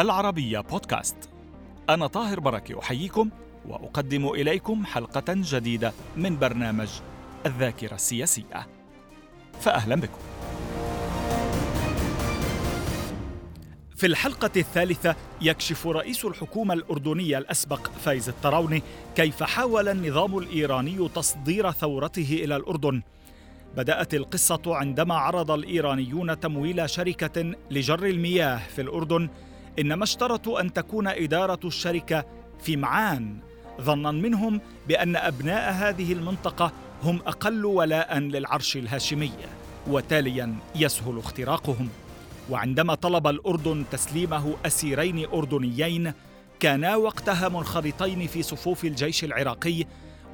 العربية بودكاست. أنا طاهر بركة أحييكم وأقدم إليكم حلقة جديدة من برنامج الذاكرة السياسية. فأهلا بكم. في الحلقة الثالثة يكشف رئيس الحكومة الأردنية الأسبق فايز الطراوني كيف حاول النظام الإيراني تصدير ثورته إلى الأردن. بدأت القصة عندما عرض الإيرانيون تمويل شركة لجر المياه في الأردن إنما اشترطوا أن تكون إدارة الشركة في معان ظنا منهم بأن أبناء هذه المنطقة هم أقل ولاء للعرش الهاشمي وتاليا يسهل اختراقهم. وعندما طلب الأردن تسليمه أسيرين أردنيين كانا وقتها منخرطين في صفوف الجيش العراقي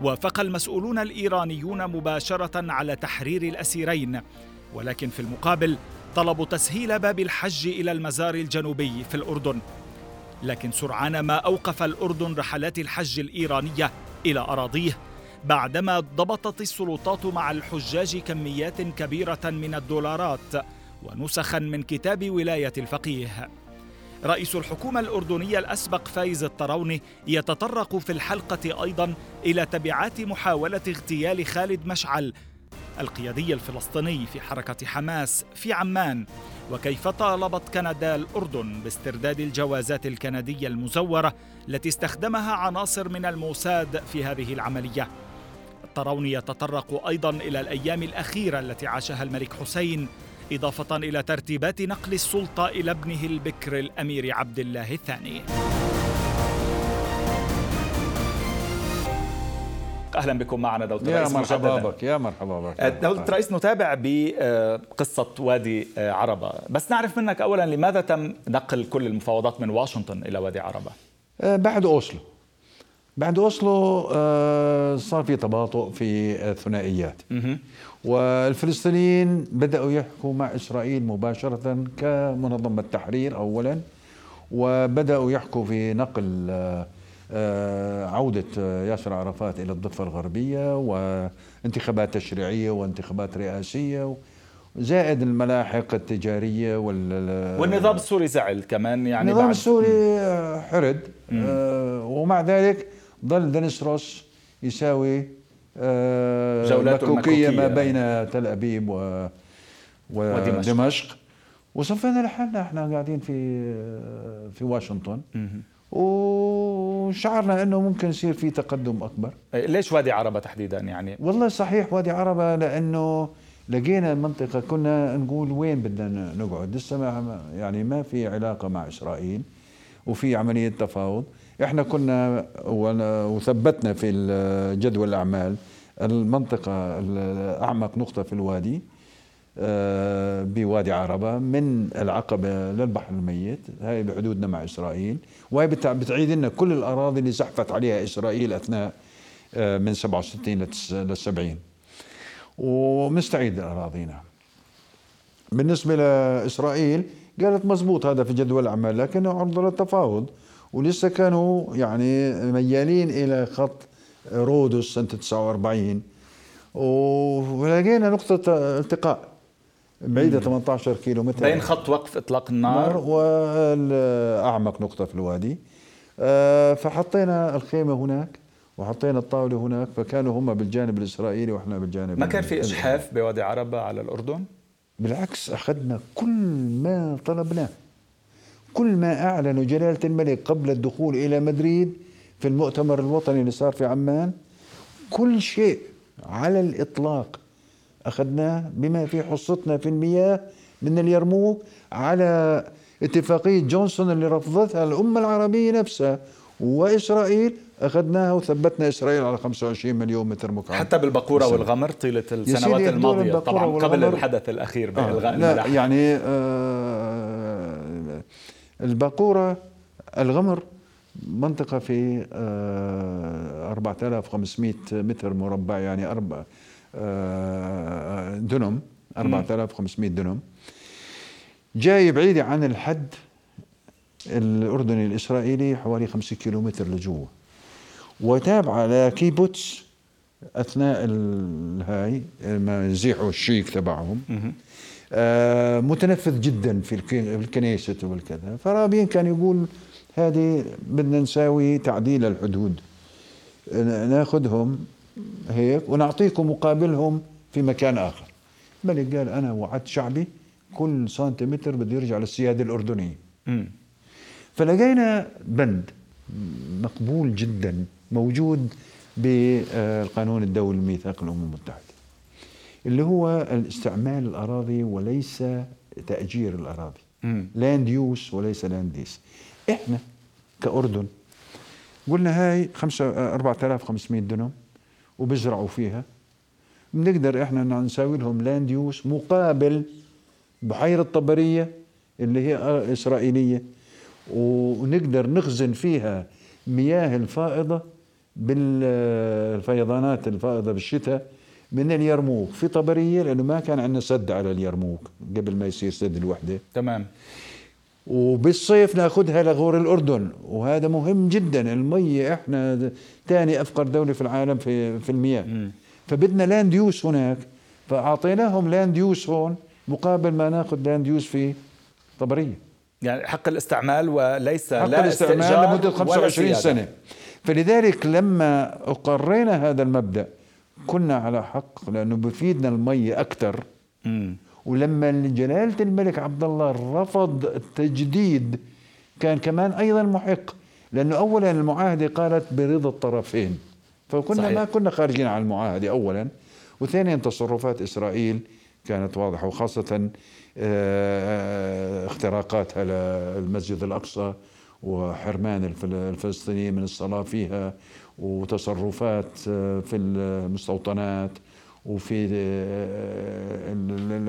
وافق المسؤولون الإيرانيون مباشرة على تحرير الأسيرين. ولكن في المقابل طلبوا تسهيل باب الحج إلى المزار الجنوبي في الأردن. لكن سرعان ما أوقف الأردن رحلات الحج الإيرانية إلى أراضيه بعدما ضبطت السلطات مع الحجاج كميات كبيرة من الدولارات ونسخا من كتاب ولاية الفقيه. رئيس الحكومة الأردنية الأسبق فايز الطراوني يتطرق في الحلقة أيضا إلى تبعات محاولة اغتيال خالد مشعل القيادي الفلسطيني في حركة حماس في عمان. وكيف طالبت كندا الأردن باسترداد الجوازات الكندية المزورة التي استخدمها عناصر من الموساد في هذه العملية؟ الطراوني يتطرق أيضا إلى الأيام الأخيرة التي عاشها الملك حسين إضافة إلى ترتيبات نقل السلطة إلى ابنه البكر الأمير عبد الله الثاني. أهلا بكم معنا دوله الرئيس يا مرحبا بك يا مرحبا بك. دوله الرئيس نتابع بقصة وادي عربة. بس نعرف منك اولا لماذا تم نقل كل المفاوضات من واشنطن إلى وادي عربة؟ أه، بعد أوسلو. بعد أوسلو صار في تباطؤ في الثنائيات. والفلسطينيين بدأوا يحكوا مع إسرائيل مباشرة كمنظمة تحرير أولا وبدأوا يحكوا في نقل آه، عودة ياسر عرفات إلى الضفة الغربية وانتخابات تشريعية وانتخابات رئاسية زائد الملاحق التجارية وال والنظام السوري زعل كمان يعني النظام السوري حرد آه ومع ذلك ظل دنس روس يساوي آه، جولات مكوكية ما بين تل أبيب و ودمشق. وصفينا لحالنا إحنا قاعدين في في واشنطن. وشعرنا إنه ممكن يصير في تقدم أكبر. ليش وادي عربة تحديدا يعني؟ والله صحيح وادي عربة لأنه لقينا منطقة كنا نقول وين بدنا نقعد؟ لسه ما يعني ما في علاقة مع إسرائيل وفي عملية تفاوض. إحنا كنا وثبتنا في جدول الأعمال المنطقة اعمق نقطة في الوادي. بوادي عربة من العقبة للبحر الميت. هاي بحدودنا مع إسرائيل. وهي بتعيد لنا كل الأراضي اللي زحفت عليها إسرائيل أثناء آه، من 67 ل 70 ومستعيد أراضينا. بالنسبة لإسرائيل قالت مزبوط هذا في جدول الأعمال لكنه عرض للتفاوض. ولسه كانوا يعني ميالين إلى خط رودس سنة 49 ولقينا نقطة التقاء. بعيدة 18 كيلو متر بين خط وقف إطلاق النار. واعمق نقطة في الوادي. آه، فحطينا الخيمة هناك وحطينا الطاولة هناك فكانوا هم بالجانب الإسرائيلي وإحنا بالجانب ما كان في إجحاف بوادي عربة على الأردن؟ بالعكس أخذنا كل ما طلبناه. كل ما أعلنوا جلالة الملك قبل الدخول إلى مدريد في المؤتمر الوطني اللي صار في عمان. كل شيء على الإطلاق. أخذناه بما في حصتنا في المياه من اليرموك على اتفاقية جونسون اللي رفضتها الأمة العربية نفسها. وإسرائيل أخذناها وثبتنا إسرائيل على 25 مليون متر مكعب. حتى بالبقورة والغمر طيلة السنوات الماضية. طبعا قبل الحدث الأخير بإلغاء آه لا يعني آه الباقورة الغمر منطقة في 4500 آه، متر مربع يعني أربع آه، دنم 4500 دنم. جاي بعيدة عن الحد الأردني الإسرائيلي حوالي 5 كيلومتر لجوا وتابعة لكيبوتس أثناء الهاي ما يزيحوا الشيك تبعهم. آه، متنفذ جدا في الكنيسة والكذا. فرابين كان يقول هذه بدنا نساوي تعديل الحدود. ناخذهم هيك ونعطيكم مقابلهم في مكان آخر. الملك قال أنا وعدت شعبي كل سنتيمتر بده يرجع للسيادة الأردنية. فلقينا بند مقبول جدا موجود بالقانون الدولي لميثاق الأمم المتحدة اللي هو الاستعمال الأراضي وليس تأجير الأراضي. land use وليس land lease إحنا كأردن قلنا هاي 4500 دنم وبزرعوا فيها. بنقدر إحنا نساوي لهم land use مقابل بحيرة طبرية اللي هي إسرائيلية. ونقدر نخزن فيها مياه الفائضة بالفيضانات الفائضة بالشتاء من اليرموك. في طبرية لأنه ما كان عندنا سد على اليرموك قبل ما يصير سد الوحدة تمام. وبالصيف ناخذها لغور الأردن وهذا مهم جدا المية إحنا ثاني أفقر دولة في العالم في, في المياه. م. فبدنا land use هناك فأعطيناهم land use هون مقابل ما ناخذ land use في طبرية. يعني حق الاستعمال وليس حق لا الاستعمال لمدة 25 سنة. فلذلك لما أقرينا هذا المبدأ كنا على حق لأنه بفيدنا المي أكثر ولما جلالة الملك عبد الله رفض التجديد كان كمان أيضا محق لأنه اولا المعاهدة قالت برضا الطرفين فكنا صحيح. ما كنا خارجين عن المعاهدة اولا وثانيا تصرفات إسرائيل كانت واضحة وخاصة آه، اختراقاتها للمسجد الأقصى وحرمان الفلسطينيين من الصلاة فيها وتصرفات آه، في المستوطنات وفي آه،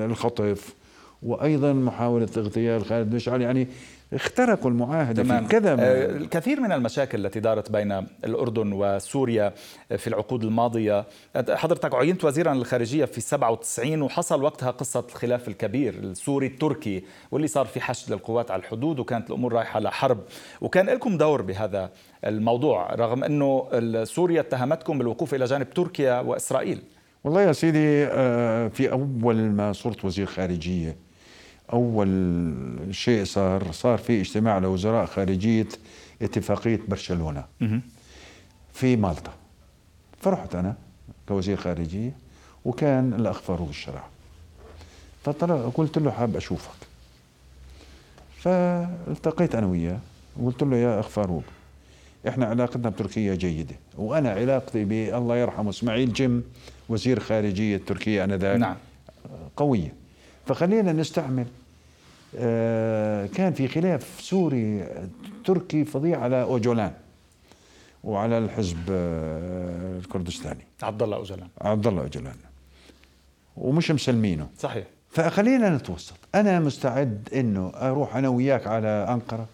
الخطف وأيضا محاولة اغتيال خالد مشعل يعني اخترقوا المعاهدة تمام. في كذا آه، الكثير من المشاكل التي دارت بين الأردن وسوريا في العقود الماضية. حضرتك عينت وزيرا للخارجية في 97 وحصل وقتها قصة الخلاف الكبير السوري التركي واللي صار في حشد للقوات على الحدود وكانت الأمور رايحة لحرب. وكان لكم دور بهذا الموضوع رغم أنه سوريا اتهمتكم بالوقوف إلى جانب تركيا وإسرائيل. والله يا سيدي آه، في أول ما صرت وزير خارجية أول شيء صار صار في اجتماع لوزراء خارجية اتفاقية برشلونة. في مالطا. فرحت أنا كوزير خارجية وكان الأخ فاروق الشرع فقلت له حاب أشوفك. فالتقيت أنا وياه وقلت له يا أخ فاروق إحنا علاقتنا بتركيا جيدة وأنا علاقتي بالله يرحمه إسماعيل جيم وزير خارجية تركيا آنذاك. نعم. قوية. فخلينا نستعمل آه، كان في خلاف سوري تركي فظيع على أوجولان وعلى الحزب آه، الكردستاني. عبد الله اوجلان عبد الله اوجلان ومش مسلمينه. صحيح. فخلينا نتوسط. أنا مستعد إنه أروح أنا وياك على أنقرة.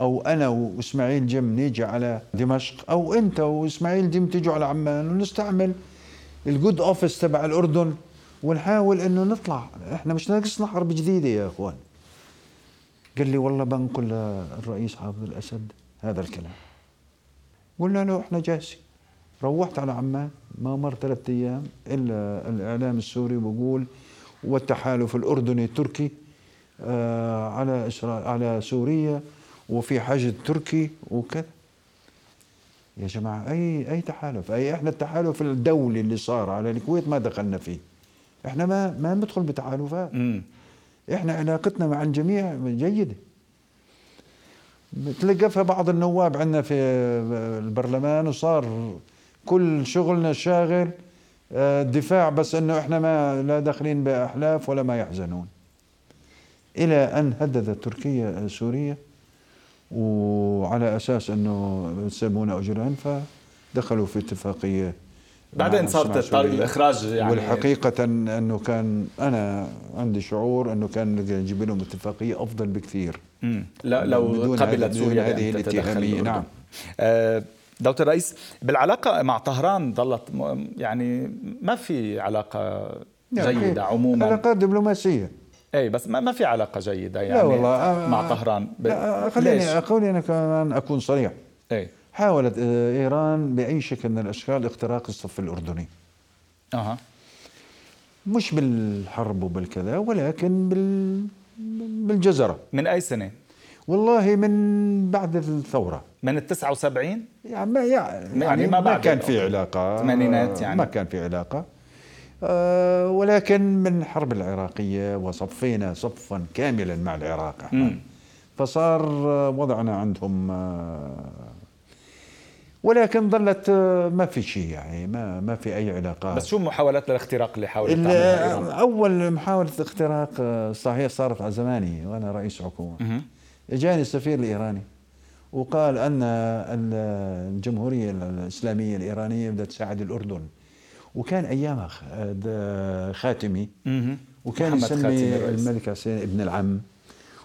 أو أنا وإسماعيل جم نيجي على دمشق أو أنت وإسماعيل جم تيجوا على عمان ونستعمل ال good office تبع الأردن ونحاول إنه نطلع. إحنا مش ناقصنا حرب جديدة يا إخوان. قال لي والله بنقول للرئيس حافظ الأسد هذا الكلام. قلنا له إحنا جاهزين روحت على عمان ما مر ثلاثة أيام إلا الإعلام السوري بقول والتحالف الأردني التركي آه على على سوريا. وفي حشد تركي وكذا. يا جماعة أي أي تحالف أي إحنا التحالف الدولي اللي صار على الكويت ما دخلنا فيه. إحنا ما ما ندخل بتحالفات. إحنا علاقتنا مع الجميع جيدة. تلقفها بعض النواب عندنا في البرلمان وصار كل شغلنا الدفاع آه، بس إنه إحنا ما لا داخلين بأحلاف ولا ما يحزنون. إلى أن هددت تركيا سوريا وعلى أساس أنه يسمونه أجران فدخلوا في اتفاقية بعدين صارت طريق الإخراج يعني والحقيقة أنه كان أنا عندي شعور أنه كان نجيب لهم اتفاقية أفضل بكثير. لا لو قبلت سوريا هذه الاتهاميه نعم. آه دكتور الرئيس بالعلاقة مع طهران ظلت يعني ما في علاقة يعني جيدة عموما. علاقات دبلوماسية. اي بس ما في علاقة جيدة يعني لا والله مع طهران. خليني أقول أنا كمان أكون صريح. اي حاولت آه، إيران بأي شكل من الأشكال اختراق الصف الأردني. أها. مش بالحرب وبالكذا ولكن بال بالجزرة. من أي سنة؟ والله من بعد الثورة. من ال 79 يعني ما يعني, يعني ما, ما كان في علاقة. الثمانينات يعني. ما كان في علاقة. آه ولكن من الحرب العراقية وصفينا صفا كاملا مع العراق إحنا فصار وضعنا عندهم آه ولكن ظلت آه، ما في شيء يعني ما ما في أي علاقات. بس شو محاولات الاختراق اللي حاولت تعملها أول محاولة اختراق آه، صحيح صارت على زماني وأنا رئيس حكومة. إجاني السفير الإيراني وقال أن الجمهورية الإسلامية الإيرانية بدها تساعد الأردن. وكان ايامها خاتمي وكان يسمي الملك حسين ابن العم.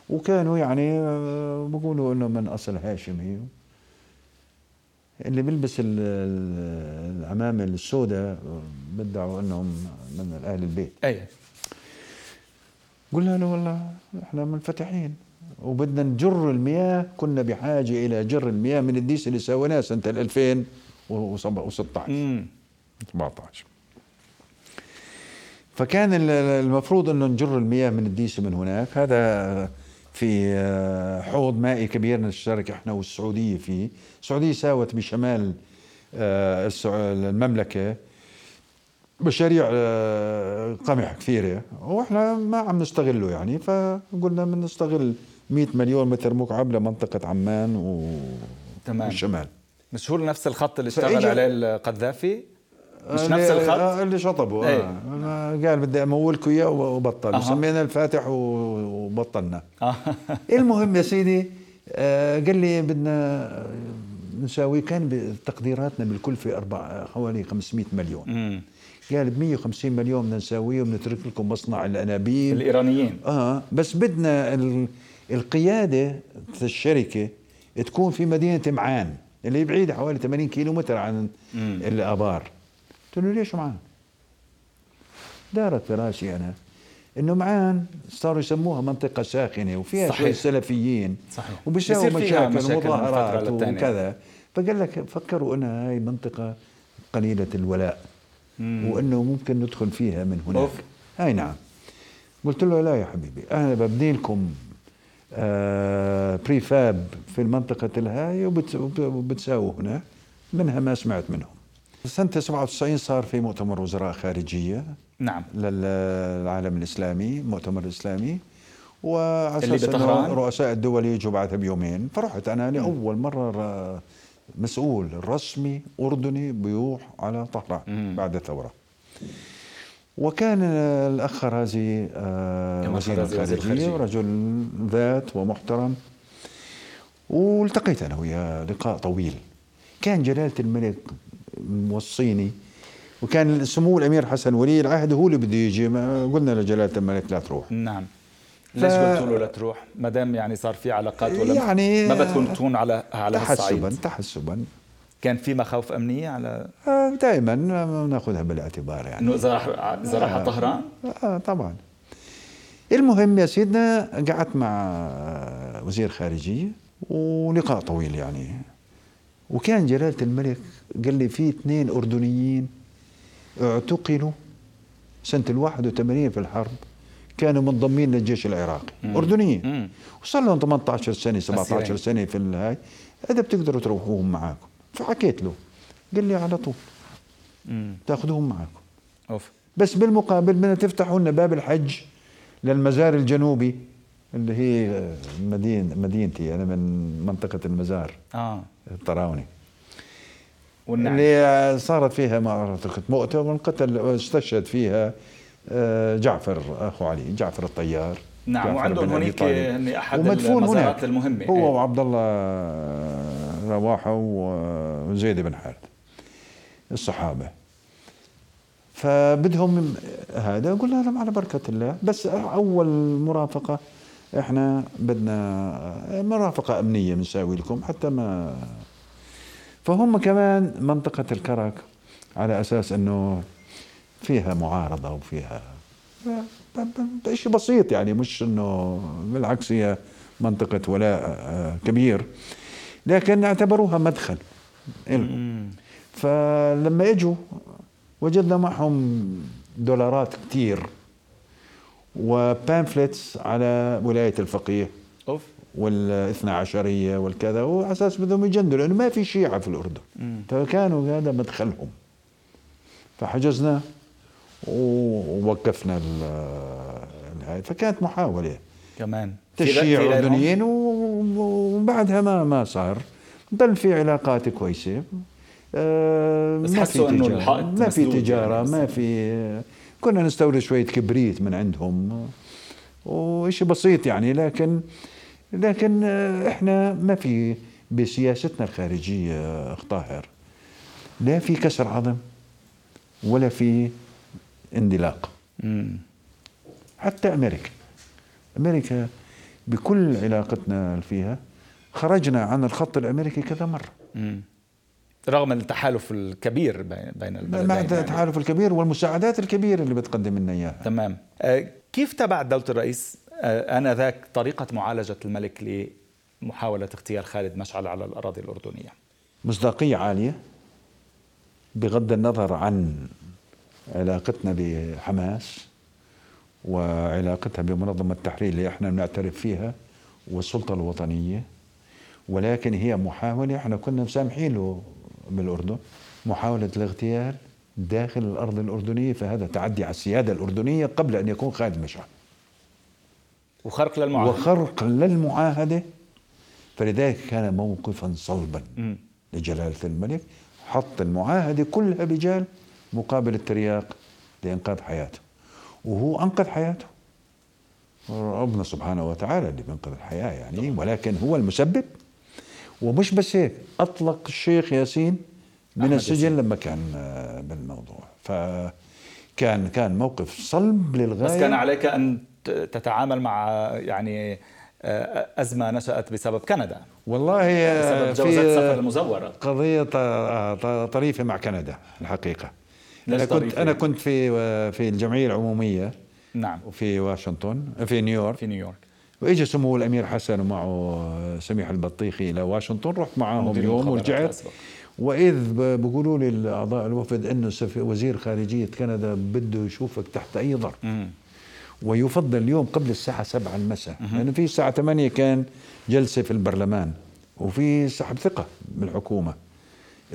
وكانوا يعني آه، بيقولوا إنه من أصل هاشمي. اللي بيلبس العمامة السوداء بدعوا إنهم من أهل البيت. أي. قلنا له والله إحنا منفتحين. وبدنا نجر المياه. كنا بحاجة إلى جر المياه من الديس اللي سويناه سنة 2016 17 فكان المفروض انه نجر المياه من الديسي من هناك. هذا في آه، حوض مائي كبير نشترك إحنا والسعودية فيه، السعودية ساوت بشمال آه، المملكة مشاريع آه، قمح كثيره وإحنا ما عم نستغله يعني. فقلنا بنستغل 100 مليون متر مكعب لمنطقة عمان و تمام. والشمال مشهور نفس الخط اللي اشتغل عليه القذافي؟ مش نفس الخط اللي شطبوا إيه. آه. قال بدي امولكم اياه وبطل أه. سمينا الفاتح وبطلنا أه. المهم يا سيدي آه قال لي بدنا نساوي كان تقديراتنا بالكلفه أربع حوالي 500 مليون مم. قال ب 150 مليون بدنا نساويه وبنترك لكم مصنع الأنابيب الإيرانيين آه بس بدنا القيادة الشركة تكون في مدينة معان اللي بعيدة حوالي 80 كيلو متر عن مم. الآبار قلت له ليش معان دارت في راسي أنا. إنه معان صاروا يسموها منطقة ساخنة وفيها صحيح. شوية سلفيين. صحيح. وبيساووا مشاكل, مشاكل ومظاهرات وكذا. فقال لك فكروا انها هاي منطقة قليلة الولاء مم. وإنه ممكن ندخل فيها من هناك. أوف. هاي نعم. قلت له لا يا حبيبي أنا ببني لكم آه prefab في المنطقة الهاي وبتساووا هنا. منها ما سمعت منهم. سنة 97 صار في مؤتمر وزراء خارجية نعم. للعالم الإسلامي مؤتمر إسلامي. إنه رؤساء الدول يجوا بعدها بيومين. فرحت أنا لاول مرة مسؤول رسمي أردني بيروح على طهران بعد الثورة. وكان الأخ رازي آه، وزير الخارجية ورجل ذات ومحترم. والتقيت أنا وياه لقاء طويل. كان جلالة الملك موصيني. وكان سمو الأمير حسن ولي العهد هو اللي بده يجي. قلنا لجلالة الملك لا تروح. نعم. ليش قلتوا له لا تروح؟ ما دام يعني صار في علاقات ولا يعني ما بدكم تكون على على تحسبا تحسبا. كان في مخاوف أمنية على آه دائما نأخذها بالاعتبار يعني. إنه اذا راح اذا راح آه طهران؟ آه طبعا. المهم يا سيدنا قعدت مع وزير خارجية ولقاء طويل يعني. وكان جلالة الملك قال لي في اثنين أردنيين اعتقلوا سنة ال 81 في الحرب كانوا منضمين للجيش العراقي مم. أردنيين. وصار لهم 18 سنة 17 سنة في الهاي. إذا بتقدروا تروحوهم معاكم. فحكيت له. قال لي على طول. تاخذوهم معاكم. أوف. بس بالمقابل بدنا تفتحوا لنا باب الحج للمزار الجنوبي. اللي هي مدينة مدينتي. أنا من منطقة المزار. آه. الطراوني. والنعم. اللي صارت فيها معركة مؤتة وانقتل استشهد فيها آه، جعفر أخو علي جعفر الطيار. نعم وعندهم هناك أحد المزارات المهمة. هو إيه. وعبد الله رواحة وزيد بن حارث الصحابة. فبدهم هذا. قلنا لهم على بركة الله. بس أول مرافقة إحنا بدنا مرافقة أمنية بنساوي لكم حتى ما فهم كمان منطقة الكرك على أساس أنه فيها معارضة وفيها شيء بسيط يعني مش أنه بالعكس هي منطقة ولاء آه، كبير. لكن اعتبروها مدخل فلما إجوا وجدنا معهم دولارات كتير. وبامفلتس على ولاية الفقيه أوف. والاثنى عشرية والكذا وعلى أساس بدهم يجندوا لأنه ما في شيعة في الأردن. فكانوا هذا مدخلهم. فحجزنا ووقفنا هاي. فكانت محاولة. كمان. تشييع أردنيين وبعدها ما ما صار. ضل في علاقات كويسة. آه، بس ما في تجارة. ما في تجارة يعني ما في كنا نستورد شوية كبريت من عندهم وشيء بسيط يعني لكن لكن إحنا ما في بسياستنا الخارجية أخ طاهر. لا في كسر عظم ولا في اندلاق. حتى أمريكا. أمريكا بكل علاقتنا فيها خرجنا عن الخط الأمريكي كذا مرة. مم. رغم التحالف الكبير بين البلدين مع يعني. التحالف الكبير والمساعدات الكبيرة اللي بتقدم لنا إياها. تمام. آه، كيف تبعت دولة الرئيس؟ آه، آنذاك طريقة معالجة الملك لمحاولة اغتيال خالد مشعل على الأراضي الأردنية؟ مصداقية عالية بغض النظر عن علاقتنا بحماس وعلاقتها بمنظمة التحرير اللي إحنا بنعترف فيها والسلطة الوطنية ولكن هي محاولة إحنا كنا مسامحين له بالأردن محاولة الاغتيال داخل الأرض الأردنية فهذا تعدي على السيادة الأردنية قبل أن يكون خالد مشعل. وخرق للمعاهدة. وخرق للمعاهدة. فلذلك كان موقفا صلبا لجلالة الملك حط المعاهدة كلها بجال مقابل الترياق لإنقاذ حياته. وهو أنقذ حياته. ربنا سبحانه وتعالى اللي بينقذ الحياة يعني ولكن هو المسبب. ومش بس هيك أطلق الشيخ ياسين من السجن ياسين. لما كان بالموضوع. فكان كان موقف صلب للغاية. بس كان عليك أن تتعامل مع يعني آه، أزمة نشأت بسبب كندا. والله بسبب جوازات سفر المزورة. قضية طريفة مع كندا الحقيقة. أنا كنت أنا كنت في في الجمعية العمومية. نعم. وفي واشنطن في نيويورك. في نيويورك. واجى سمو الأمير حسن ومعه سميح البطيخي إلى واشنطن رحت معاهم يوم ورجعت. وإذ بيقولوا لي الأعضاء الوفد إنه وزير خارجية كندا بده يشوفك تحت أي ظرف. ويفضل اليوم قبل الساعة 7 المساء. لأنه يعني في الساعة 8 كان جلسة في البرلمان وفي سحب ثقة من الحكومة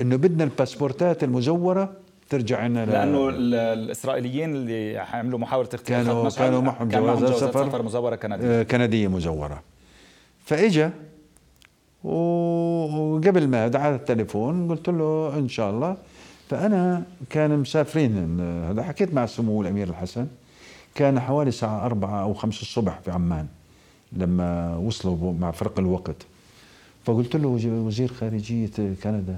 إنه بدنا الباسبورتات المزورة ترجع لنا لأنه الإسرائيليين اللي عملوا محاولة اغتيال كانوا كانوا معهم جوازات سفر, سفر مزوره كندية. آه، كندية مزورة. فإجا وقبل ما دعا التليفون قلت له إن شاء الله. فأنا كان مسافرين هذا حكيت مع سمو الأمير الحسن. كان حوالي الساعة أربعة أو خمسة الصبح في عمان لما وصلوا مع فرق الوقت. فقلت له وزير خارجية كندا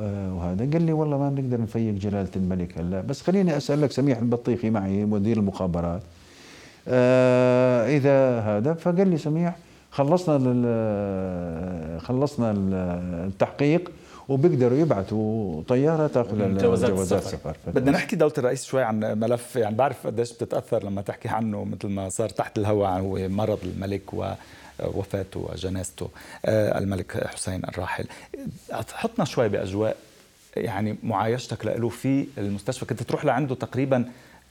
وهذا قال لي والله ما نقدر نفيق جلالة الملك هلا. بس خليني أسألك سميح البطيخي معي مدير المخابرات. آه إذا هذا فقال لي سميح خلصنا خلصنا التحقيق وبيقدروا يبعثوا طيارة تأخذ جوازات السفر. بدنا نحكي دولة الرئيس شوي عن ملف يعني بعرف قديش بتتأثر لما تحكي عنه مثل ما صار تحت الهواء هو مرض الملك ووفاته وجنازته آه، الملك حسين الراحل. حطنا شوي بأجواء يعني معايشتك له في المستشفى. كنت تروح لعنده تقريبا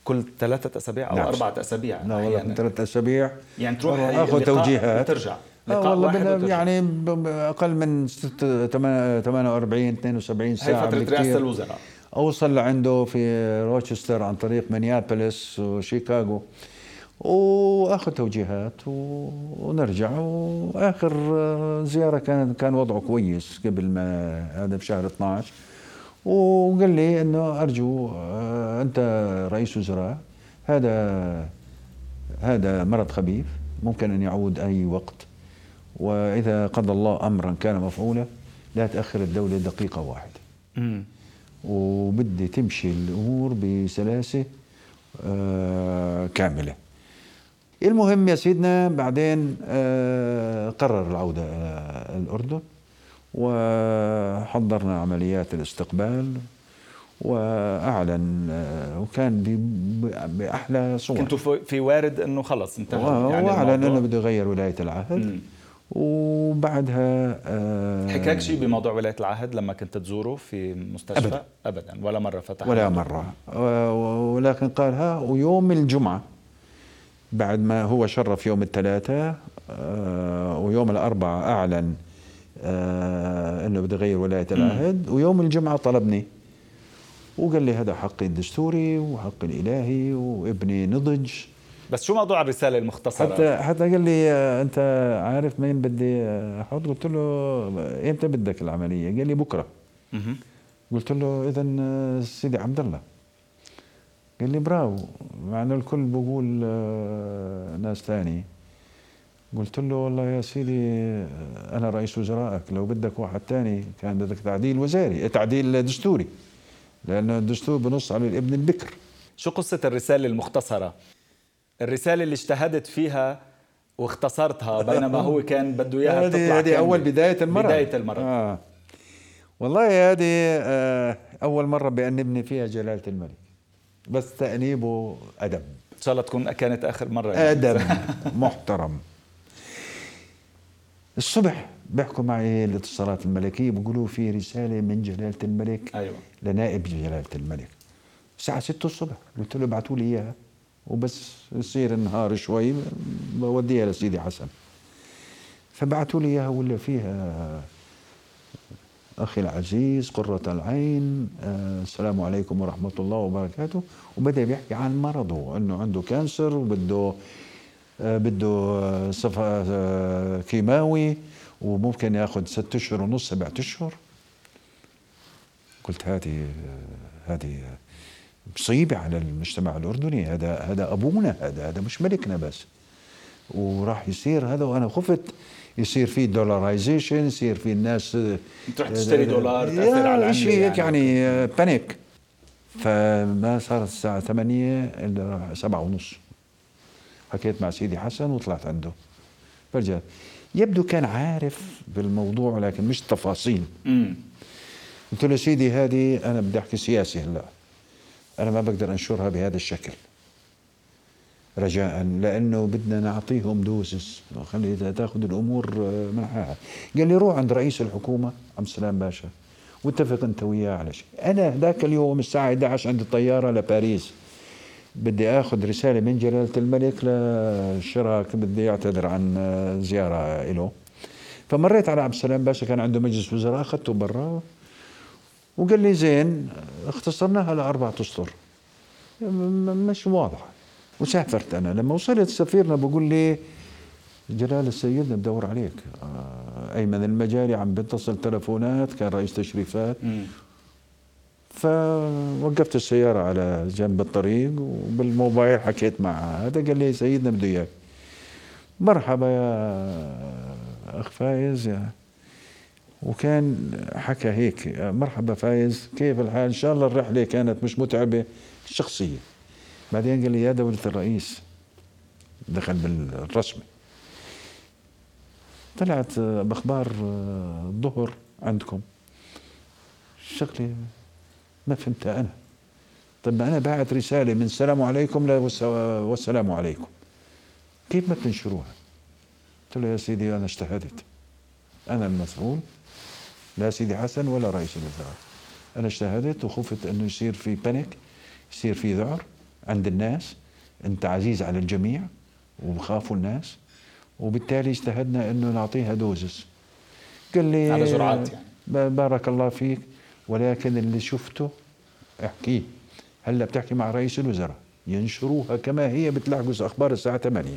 كل ثلاثة أسابيع أو نعم. أربعة أسابيع لا والله ثلاثة أسابيع. يعني تروح أخذ توجيهات. وترجع. لقاء والله يعني أقل من 48 72 ساعه هي فتره رئاسة الوزراء. أوصل لعنده في روتشستر عن طريق مينيابوليس وشيكاغو. واخذ توجيهات ونرجع. وآخر زيارة كان كان وضعه كويس قبل ما هذا بشهر 12 وقال لي إنه أرجو آه، أنت رئيس وزراء. هذا هذا مرض خبيث ممكن أن يعود أي وقت. وإذا قضى الله أمرا كان مفعولا لا تأخر الدولة دقيقة واحدة. وبدي تمشي الأمور بسلاسة آه كاملة. المهم يا سيدنا بعدين آه قرر العودة إلى الأردن وحضرنا عمليات الاستقبال وأعلن آه، وكان بأحلى صور. كنتوا في وارد إنه خلص انتهى يعني وأعلن إنه بده يغير ولاية العهد. وبعدها آه حكاك شيء بموضوع ولاية العهد لما كنت تزوره في مستشفى؟ ابدا. ابدا. ولا مرة فتح ولا مرة. ولكن قالها ويوم الجمعة بعد ما هو شرف يوم الثلاثاء آه ويوم الاربعاء أعلن آه إنه بده يغير ولاية العهد ويوم الجمعة طلبني. وقال لي هذا حقي الدستوري وحقي الإلهي وابني نضج. بس شو موضوع الرسالة المختصرة؟ حتى حتى قال لي أنت عارف مين بدي أحط قلت له إمتى بدك العملية؟ قال لي بكرة. قلت له اذا سيدي عبد الله. قال لي برافو مع إنه الكل بقول آه، ناس ثاني. قلت له والله يا سيدي آه، أنا رئيس وزرائك لو بدك واحد ثاني كان بدك تعديل وزاري تعديل دستوري. لأنه الدستور بنص على الابن البكر. شو قصة الرسالة المختصرة؟ الرسالة اللي اجتهدت فيها واختصرتها بينما هو كان بده إياها تطلع هذه أول بداية المرة. بداية المرة. آه. والله هذه آه أول مرة بانبني فيها جلالة الملك. بس تأنيبه أدب. ان شاء الله تكون كانت آخر مرة يعني. أدب محترم. الصبح بيحكوا معي الاتصالات الملكية بيقولوا في رسالة من جلالة الملك أيوه. لنائب جلالة الملك. الساعة 6 الصبح قلت له ابعثوا لي إياها وبس يصير النهار شوي بوديها لسيدي حسن. فبعثوا لي إياها ولا فيها أخي العزيز قرة العين. آه السلام عليكم ورحمة الله وبركاته. وبدأ بيحكي عن مرضه إنه عنده كانسر وبده آه بده صفا آه كيماوي وممكن ياخذ ست أشهر ونص سبعة أشهر. قلت هذه هذه مصيبة على المجتمع الأردني. هذا هذا أبونا هذا هذا مش ملكنا بس. وراح يصير هذا وأنا خفت يصير في dollarization يصير في الناس تروح تشتري دولار تأثر على شيء هيك يعني, يعني panic فما صارت الساعة 8 إلا 7 ونص. حكيت مع سيدي حسن وطلعت عنده. فرجع يبدو كان عارف بالموضوع لكن مش تفاصيل. قلت له سيدي هذه أنا بدي أحكي سياسي هلأ. أنا ما بقدر أنشرها بهذا الشكل. رجاء لأنه بدنا نعطيهم دوسس خلي تأخذ الأمور معها قال لي روح عند رئيس الحكومة عبد السلام باشا. واتفق أنت وياه على شيء. أنا ذاك اليوم الساعة 11 عندي الطيارة لباريس. بدي آخذ رسالة من جلالة الملك للشراك بدي يعتذر عن زيارة له فمريت على عبد السلام باشا كان عنده مجلس وزراء أخذته برا. وقال لي زين اختصرناها لأربعة أسطر مش واضحة. وسافرت أنا لما وصلت سفيرنا بقول لي جلال السيد بدور عليك. آه، أيمن المجاري عم بيتصل تلفونات كان رئيس تشريفات. فوقفت السيارة على جنب الطريق وبالموبايل حكيت معه هذا قال لي سيدنا بده إياك. مرحبا يا أخ فايز. يا وكان حكى هيك مرحبا فايز كيف الحال؟ إن شاء الله الرحلة كانت مش متعبة شخصيه بعدين قال لي يا دولة الرئيس دخل بالرسمي. طلعت بأخبار الظهر عندكم. شكلي ما فهمتها أنا. طيب أنا باعت رسالة من السلام عليكم والسلام عليكم. كيف ما بتنشروها قلت له يا سيدي أنا اجتهدت. أنا المسؤول لا سيدي حسن ولا رئيس الوزراء. أنا اجتهدت وخفت أنه يصير في panic يصير في ذعر. الناس أنت عزيز على الجميع وبخافوا الناس وبالتالي اجتهدنا أنه نعطيها doses قال لي على جرعات يعني. بارك الله فيك ولكن اللي شفته احكيه هلأ بتحكي مع رئيس الوزراء ينشروها كما هي بتلعقوا أخبار الساعة 8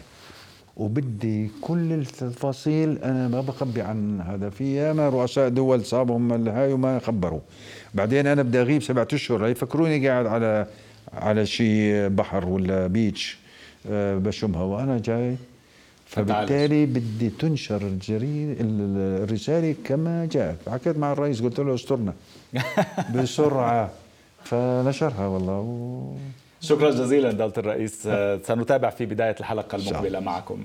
وبدي كل التفاصيل أنا ما بخبي عن هذا في ياما رؤساء دول صابهم الهاي وما خبروا. بعدين أنا بدي أغيب سبعة أشهر يفكروني قاعد على على شيء بحر ولا بيتش آه، بشمها وأنا جاي. فبالتالي بدي تنشر الجريدة الرسالة كما جاءت. حكيت مع الرئيس قلت له استرنا. بسرعة. فنشرها والله. و... شكرا جزيلا دولة الرئيس. سنتابع في بداية الحلقة المقبلة معكم.